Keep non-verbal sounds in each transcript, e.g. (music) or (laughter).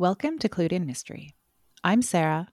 Welcome to Clued in Mystery. I'm Sarah.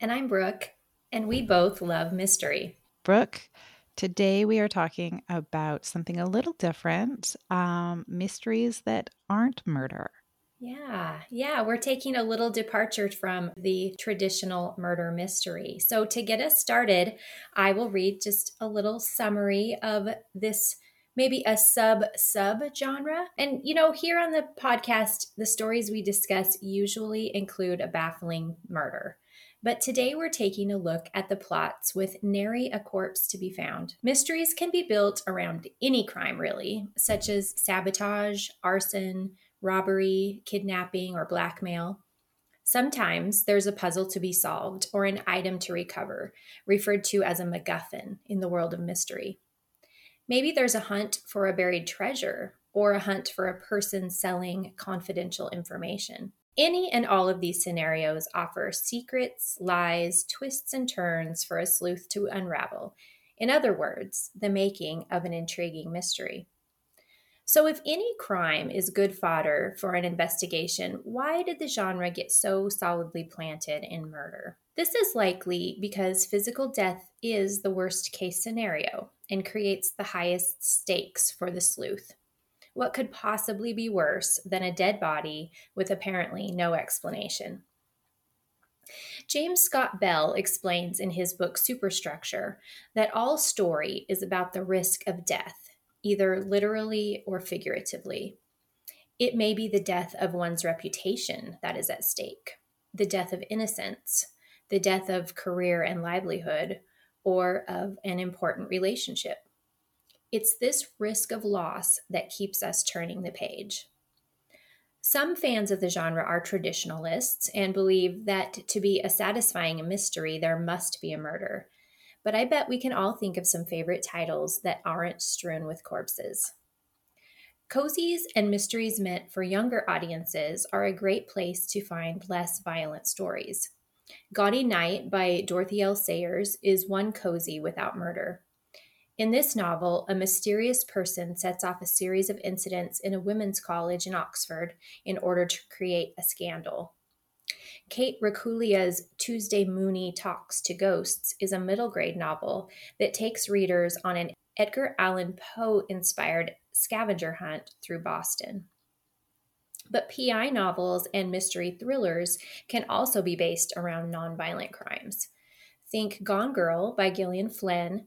And I'm Brooke, and we both love mystery. Brooke, today we are talking about something a little different um, mysteries that aren't murder. Yeah, yeah, we're taking a little departure from the traditional murder mystery. So, to get us started, I will read just a little summary of this maybe a sub sub genre. And, you know, here on the podcast, the stories we discuss usually include a baffling murder. But today we're taking a look at the plots with nary a corpse to be found. Mysteries can be built around any crime, really, such as sabotage, arson, robbery, kidnapping, or blackmail. Sometimes there's a puzzle to be solved or an item to recover, referred to as a MacGuffin in the world of mystery. Maybe there's a hunt for a buried treasure or a hunt for a person selling confidential information. Any and all of these scenarios offer secrets, lies, twists, and turns for a sleuth to unravel. In other words, the making of an intriguing mystery. So, if any crime is good fodder for an investigation, why did the genre get so solidly planted in murder? This is likely because physical death is the worst case scenario and creates the highest stakes for the sleuth. What could possibly be worse than a dead body with apparently no explanation? James Scott Bell explains in his book Superstructure that all story is about the risk of death either literally or figuratively. It may be the death of one's reputation that is at stake, the death of innocence, the death of career and livelihood, or of an important relationship. It's this risk of loss that keeps us turning the page. Some fans of the genre are traditionalists and believe that to be a satisfying mystery, there must be a murder, but I bet we can all think of some favorite titles that aren't strewn with corpses. Cozies and mysteries meant for younger audiences are a great place to find less violent stories. Gaudy Night by Dorothy L. Sayers is one cozy without murder. In this novel, a mysterious person sets off a series of incidents in a women's college in Oxford in order to create a scandal. Kate Racculia's Tuesday Mooney Talks to Ghosts is a middle grade novel that takes readers on an Edgar Allan Poe inspired scavenger hunt through Boston. But PI novels and mystery thrillers can also be based around nonviolent crimes. Think Gone Girl by Gillian Flynn,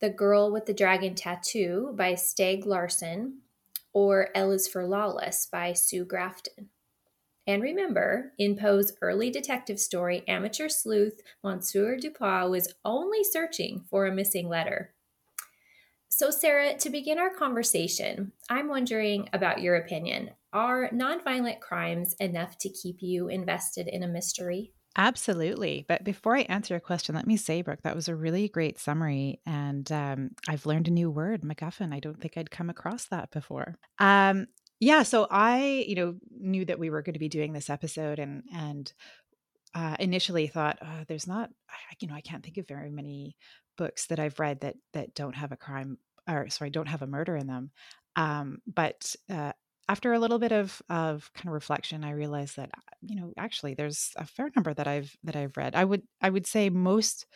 The Girl with the Dragon Tattoo by Stieg Larsson, or L is for Lawless by Sue Grafton. And remember, in Poe's early detective story, amateur sleuth Monsieur Dupin was only searching for a missing letter. So, Sarah, to begin our conversation, I'm wondering about your opinion. Are nonviolent crimes enough to keep you invested in a mystery? Absolutely. But before I answer your question, let me say, Brooke, that was a really great summary. And um, I've learned a new word, MacGuffin. I don't think I'd come across that before. Um, yeah, so I, you know, knew that we were going to be doing this episode and and uh, initially thought uh, there's not you know, I can't think of very many books that I've read that that don't have a crime or sorry, don't have a murder in them. Um, but uh, after a little bit of of kind of reflection, I realized that you know actually there's a fair number that I've that I've read. I would I would say most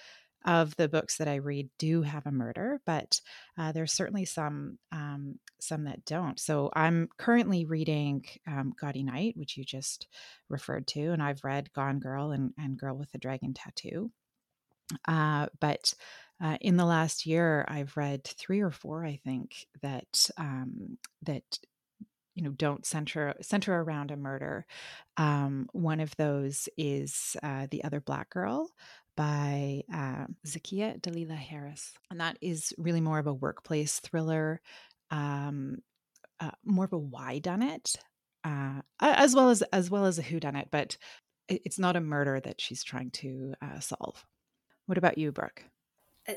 of the books that I read do have a murder, but uh, there's certainly some um, some that don't. So I'm currently reading um, Gaudy Night, which you just referred to, and I've read Gone Girl and, and Girl with the Dragon Tattoo. Uh, but uh, in the last year, I've read three or four, I think, that um, that you know don't center center around a murder. Um, one of those is uh, the other black girl by uh, Zakia Delila Harris, and that is really more of a workplace thriller, um, uh, more of a why done it, uh, as well as as well as a who done it, but it's not a murder that she's trying to uh, solve. What about you, Brooke?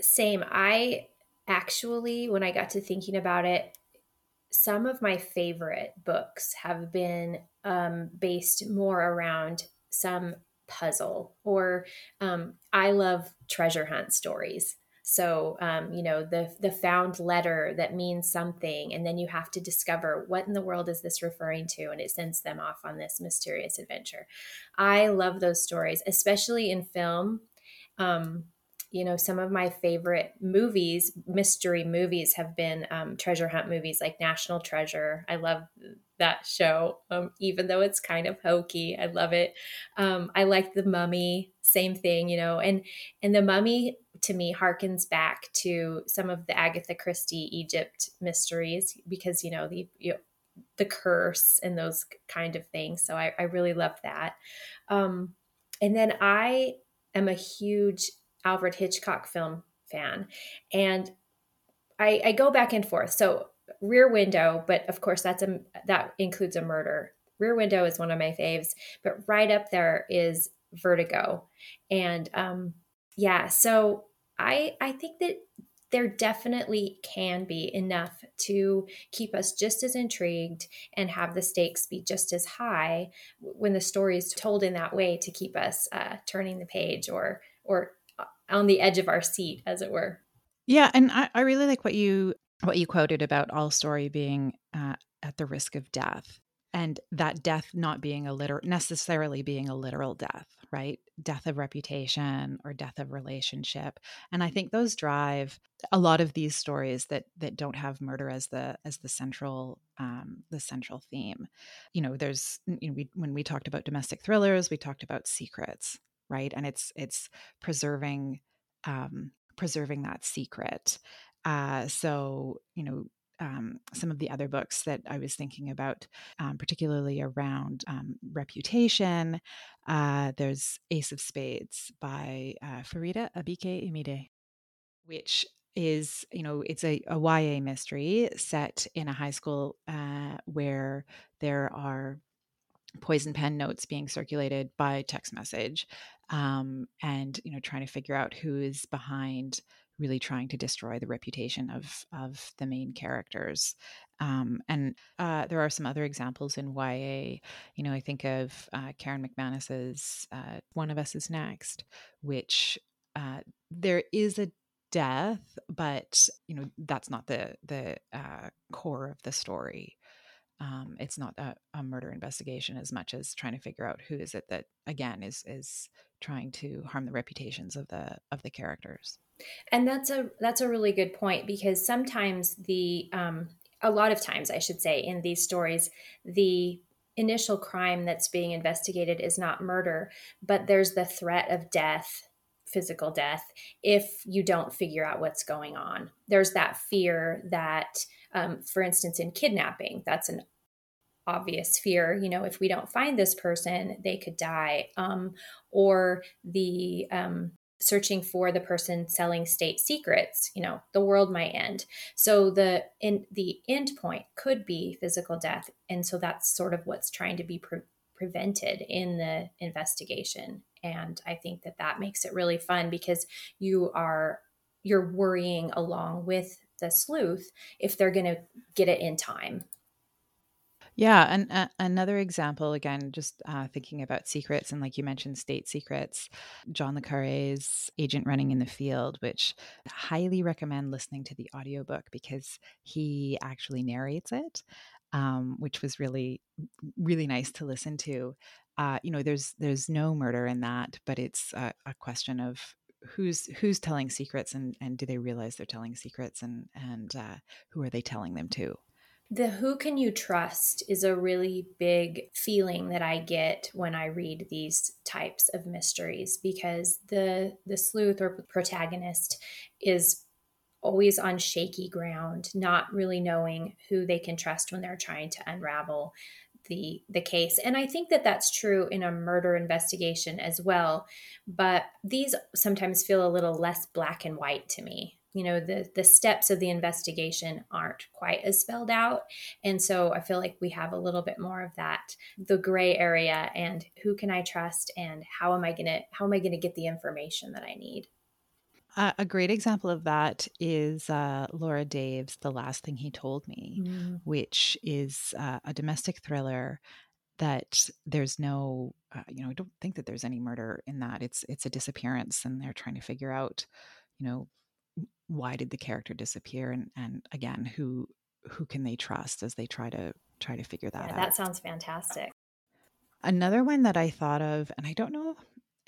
Same. I actually, when I got to thinking about it, some of my favorite books have been um, based more around some puzzle or um, i love treasure hunt stories So, um, you know, the the found letter that means something, and then you have to discover what in the world is this referring to, and it sends them off on this mysterious adventure. I love those stories, especially in film. Um, you know, some of my favorite movies, mystery movies, have been um, treasure hunt movies like National Treasure. I love that show, um, even though it's kind of hokey. I love it. Um, I like The Mummy, same thing, you know, and and The Mummy to me harkens back to some of the Agatha Christie Egypt mysteries because you know the you know, the curse and those kind of things. So I, I really love that. Um, and then I am a huge Alfred Hitchcock film fan, and I, I go back and forth. So Rear Window, but of course that's a that includes a murder. Rear Window is one of my faves, but right up there is Vertigo, and um, yeah. So I I think that there definitely can be enough to keep us just as intrigued and have the stakes be just as high when the story is told in that way to keep us uh, turning the page or or on the edge of our seat, as it were. Yeah, and I, I really like what you what you quoted about all story being uh, at the risk of death and that death not being a literal necessarily being a literal death right? Death of reputation or death of relationship. And i think those drive a lot of these stories that that don't have murder as the as the central um, the central theme. You know there's you know we, when we talked about domestic thrillers we talked about secrets right and it's it's preserving um, preserving that secret uh, so you know um, some of the other books that I was thinking about, um, particularly around um, reputation. Uh, there's Ace of Spades by uh, Faridah Àbíké-Íyímídé, which is, you know, it's a, a YA mystery set in a high school uh, where there are poison pen notes being circulated by text message um, and, you know, trying to figure out who is behind really trying to destroy the reputation of of the main characters. Um, and uh, there are some other examples in YA. You know, I think of uh, Karen McManus's uh, "One of Us Is Next," which uh, there is a death, but you know that's not the the uh, core of the story. Um, it's not a, a, murder investigation as much as trying to figure out who is it that again is is trying to harm the reputations of the of the characters. And that's a that's a really good point because sometimes the um, a lot of times I should say in these stories the initial crime that's being investigated is not murder, but there's the threat of death, physical death, if you don't figure out what's going on. There's that fear that, um, for instance, in kidnapping, that's an obvious fear you know if we don't find this person they could die. Um, or the um, searching for the person selling state secrets you know the world might end. So the in the end point could be physical death and so that's sort of what's trying to be pre- prevented in the investigation. And i think that that makes it really fun because you are you're worrying along with the sleuth if they're going to get it in time yeah, and uh, another example, again, just uh, thinking about secrets, and like you mentioned, state secrets. John le Carré's Agent Running in the Field, which I highly recommend listening to the audiobook because he actually narrates it, um, which was really, really nice to listen to. Uh, you know, there's there's no murder in that, but it's a, a question of who's who's telling secrets and and do they realize they're telling secrets and and uh, who are they telling them to the who can you trust is a really big feeling that I get when I read these types of mysteries because the the sleuth or protagonist is always on shaky ground, not really knowing who they can trust when they're trying to unravel the the case. And I think that that's true in a murder investigation as well, but these sometimes feel a little less black and white to me you know the the steps of the investigation aren't quite as spelled out and so i feel like we have a little bit more of that the gray area and who can i trust and how am i going to how am i going to get the information that i need uh, a great example of that is uh, Laura Dave's The Last Thing He Told Me, mm. which is uh, a domestic thriller that there's no, uh, you know, I don't think that there's any murder in that. It's it's a disappearance, and they're trying to figure out, you know, why did the character disappear and and again who who can they trust as they try to try to figure that yeah, out? that sounds fantastic. Another one that i thought of and i don't know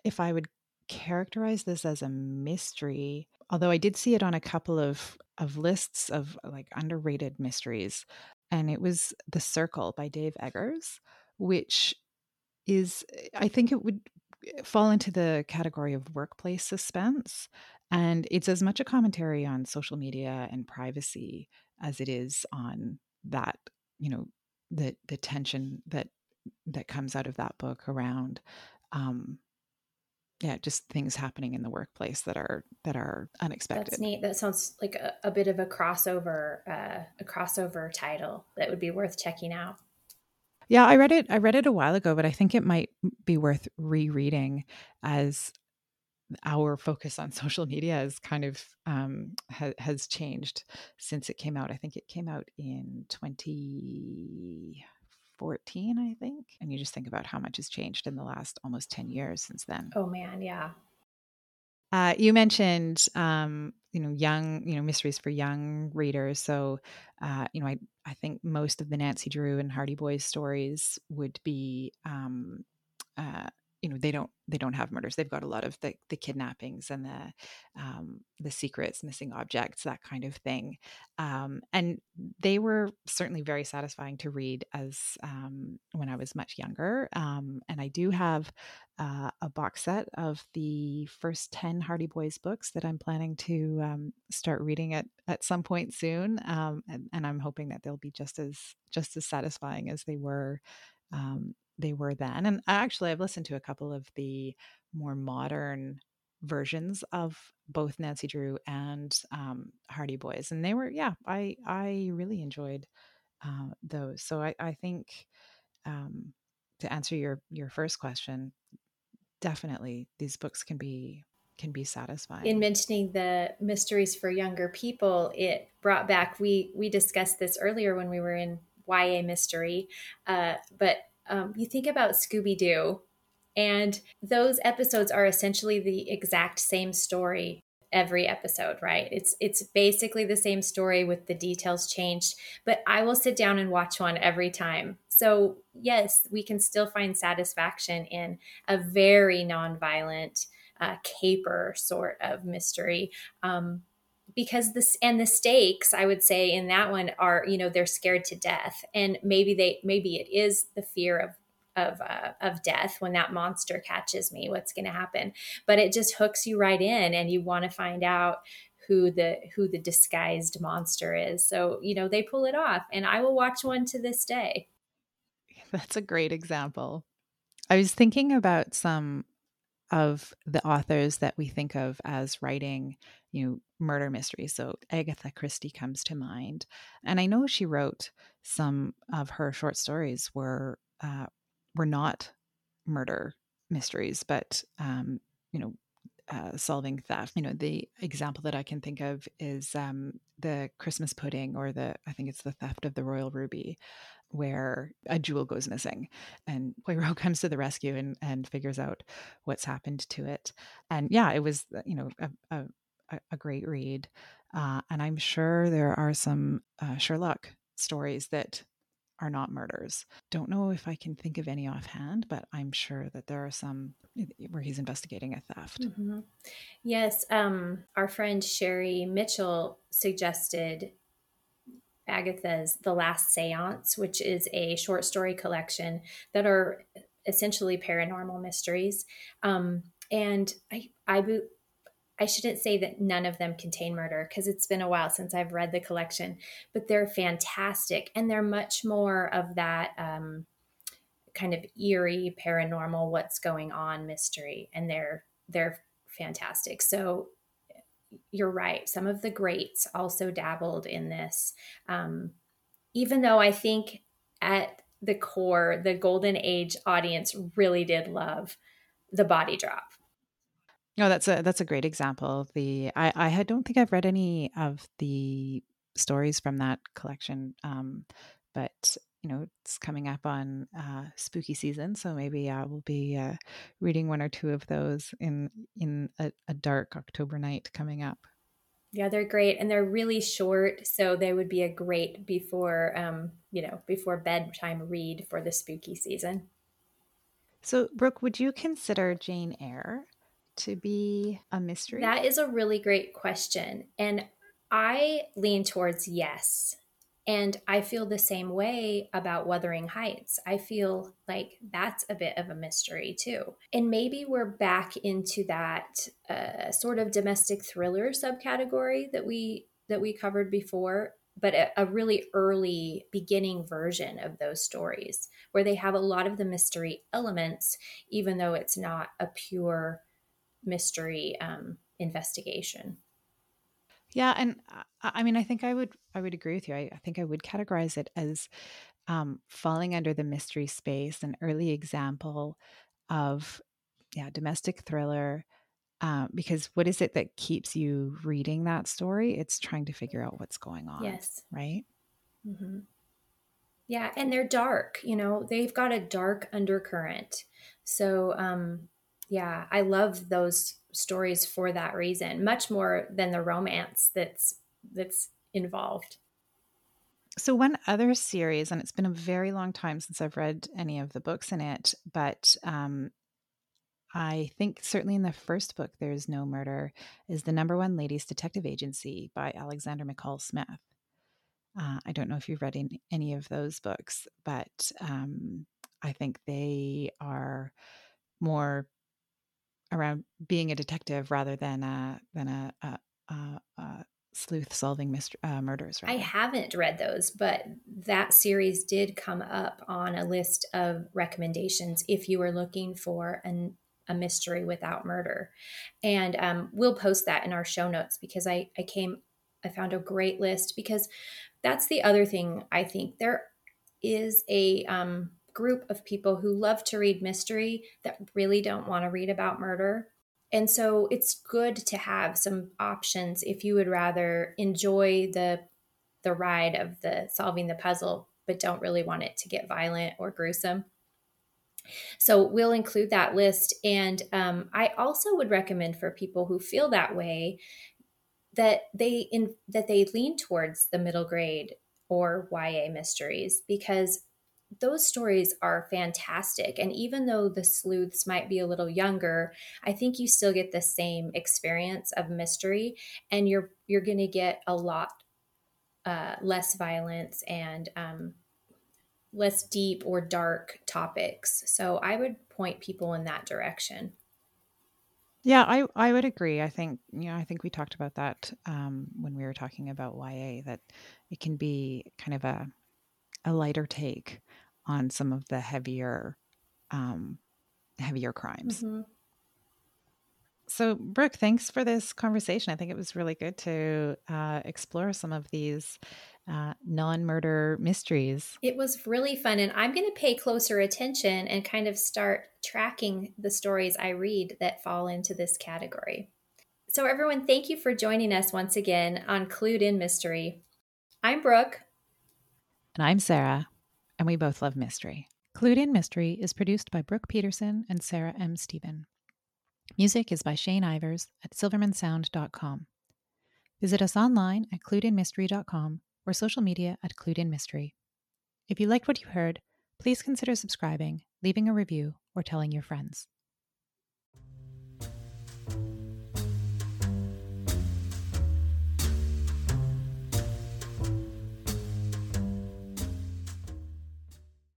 if i would characterize this as a mystery although i did see it on a couple of of lists of like underrated mysteries and it was the circle by dave eggers which is i think it would eh, fall into the category of workplace suspense and it's as much a commentary on social media and privacy as it is on that, you know, the the tension that that comes out of that book around um yeah, just things happening in the workplace that are that are unexpected. That's neat. That sounds like a, a bit of a crossover, uh, a crossover title that would be worth checking out. Yeah, I read it. I read it a while ago, but I think it might be worth rereading as our focus on (laughs) social media has kind of um, ha- has changed since it came out. I think it came out in 2014, I think. And you just think about how much has changed in the last almost 10 years since then. Oh man, yeah. Uh, you mentioned, um, you know, young, you know, mysteries for young readers. So, uh, you know, I I think most of the Nancy Drew and Hardy Boys stories would be um, uh, you know they don't they don't have murders. They've got a lot of the, the kidnappings and the um, the secrets missing objects that kind of thing. Um, and they were certainly very satisfying to read as um, when i was much younger. Um, and i do have uh, a box set of the first 10 hardy boys books that i'm planning to um, start reading at at some point soon. Um, and, and, i'm hoping that they'll be just as just as satisfying as they were um, they were then. And actually, I've listened to a couple of the more modern versions of both Nancy Drew and um, Hardy Boys, and they were yeah, I I really enjoyed uh, those. So I I think um, to answer your your first question, definitely these books can be can be satisfying. In mentioning the mysteries for younger people, it brought back we we discussed this earlier when we were in YA mystery, uh, but um, you think about Scooby Doo, and those episodes are essentially the exact same story every episode right? It's it's basically the same story with the details changed but i will sit down and watch one every time. So yes we can still find satisfaction in a very nonviolent uh, caper sort of mystery. Um, because this and the stakes i would say in that one are you know they're scared to death. And maybe they maybe it is the fear of of uh, of death when that monster catches me what's going to happen. But it just hooks you right in and you want to find out who the who the disguised monster is. So you know they pull it off and i will watch one to this day. That's a great example. I was thinking about some of the authors that we think of as writing, you know, murder mysteries. So Agatha Christie comes to mind, and I know she wrote some of her short stories were uh, were not murder mysteries, but um, you know, uh, solving theft. You know, the example that I can think of is um, the Christmas pudding, or the I think it's the theft of the royal ruby, where a jewel goes missing and Poirot (laughs) comes to the rescue and, and figures out what's happened to it. And yeah, it was, uh, you know, a, a, a great read. Uh, and I'm sure there are some uh, Sherlock stories that are not murders. Don't know if I can think of any offhand, but I'm sure that there are some where he's investigating a theft. Mm-hmm. Yes, um, our friend Sherry Mitchell suggested Agatha's The Last Séance, which is a short story collection that are essentially paranormal mysteries. Um, and I, I, I shouldn't say that none of them contain murder because it's been a while since I've read the collection, but they're fantastic and they're much more of that um, kind of eerie, paranormal, what's going on mystery, and they're they're fantastic. So you're right. Some of the greats also dabbled in this. Um, even though I think at the core, the golden age audience really did love the body drop. No, oh, that's a that's a great example. The I I don't think I've read any of the stories from that collection, um, but you know it's coming up on uh, spooky season, so maybe I will be uh, reading one or two of those in in a, a dark October night coming up. Yeah, they're great and they're really short, so they would be a great before um, you know, before bedtime read for the spooky season. So, Brooke, would you consider Jane Eyre to be a mystery? That is a really great question. And I lean towards yes. And I feel the same way about Wuthering Heights. I feel like that's a bit of a mystery too. And maybe we're back into that uh, sort of domestic thriller subcategory that we that we covered before, but a, a really early beginning version of those stories where they have a lot of the mystery elements, even though it's not a pure mystery um, investigation. Yeah, and I mean, I think I would I would agree with you. I, I think I would categorize it as um, falling under the mystery space, an early example of yeah domestic thriller. Uh, because what is it that keeps you reading that story? It's trying to figure out what's going on. Yes. Right. Mm-hmm. Yeah, and they're dark. You know, they've got a dark undercurrent. So, um, yeah, I love those stories for that reason, much more than the romance that's that's involved. So one other series, and it's been a very long time since I've read any of the books in it, but um, I think certainly in the first book, "There's No Murder," is the number one ladies detective agency by Alexander McCall Smith. Uh, I don't know if you've read in, any of those books, but um, I think they are more around being a detective rather than a than a, a, a, a sleuth solving mystery, uh, murders. I haven't read those, but that series did come up on a list of recommendations if you were looking for an, a mystery without murder, and um, we'll post that in our show notes because I I came I found a great list because that's the other thing I think there is a um, group of people who love to read mystery that really don't want to read about murder. And so it's good to have some options if you would rather enjoy the the ride of the solving the puzzle but don't really want it to get violent or gruesome. So we'll include that list. And um, I also would recommend for people who feel that way that they in that they lean towards the middle grade or YA mysteries because those stories are fantastic. And even though the sleuths might be a little younger, I think you still get the same experience of mystery, and you're you're going to get a lot uh, less violence and um, less deep or dark topics. So I would point people in that direction. Yeah, I, I would agree. I think you know I think we talked about that um, when we were talking about YA that it can be kind of a a lighter take on some of the heavier um, heavier crimes. Mm-hmm. So, Brooke, thanks for this conversation. I think it was really good to uh, explore some of these uh, non murder mysteries. It was really fun. And I'm going to pay closer attention and kind of start tracking the stories I read that fall into this category. So, everyone, thank you for joining us once again on Clued in Mystery. I'm Brooke. And I'm Sarah and we both love mystery. Clued in Mystery is produced by Brooke Peterson and Sarah M. Stephen. Music is by Shane Ivers at silvermansound.com. Visit us online at cluedinmystery.com or social media at Clued in Mystery. If you liked what you heard, please consider subscribing, leaving a review, or telling your friends.